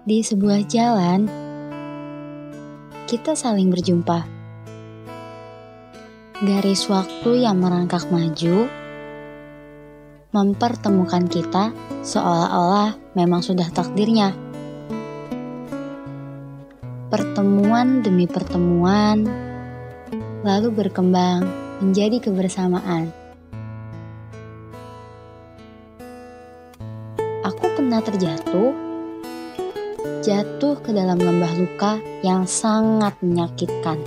Di sebuah jalan, kita saling berjumpa. Garis waktu yang merangkak maju mempertemukan kita seolah-olah memang sudah takdirnya. Pertemuan demi pertemuan, lalu berkembang menjadi kebersamaan. Aku pernah terjatuh, jatuh ke dalam lembah luka yang sangat menyakitkan.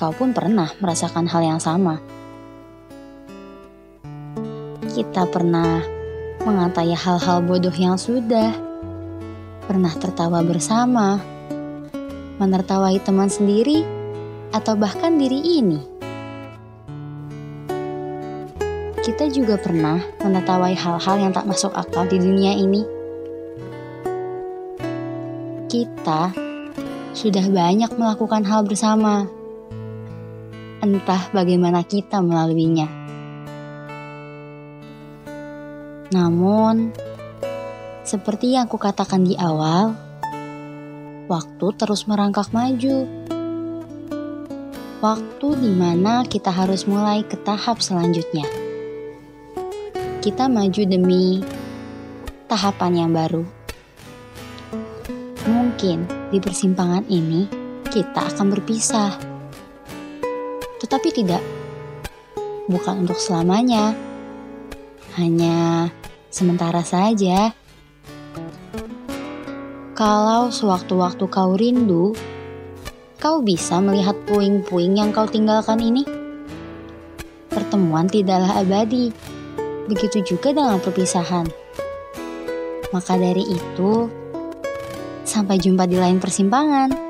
Kau pun pernah merasakan hal yang sama. Kita pernah mengatai hal-hal bodoh yang sudah, pernah tertawa bersama, menertawai teman sendiri, atau bahkan diri ini. Kita juga pernah menertawai hal-hal yang tak masuk akal di dunia ini. Kita sudah banyak melakukan hal bersama entah bagaimana kita melaluinya. Namun, seperti yang kukatakan di awal, waktu terus merangkak maju. Waktu di mana kita harus mulai ke tahap selanjutnya. Kita maju demi tahapan yang baru. Mungkin di persimpangan ini kita akan berpisah tetapi tidak. Bukan untuk selamanya. Hanya sementara saja. Kalau sewaktu-waktu kau rindu, kau bisa melihat puing-puing yang kau tinggalkan ini. Pertemuan tidaklah abadi. Begitu juga dengan perpisahan. Maka dari itu, sampai jumpa di lain persimpangan.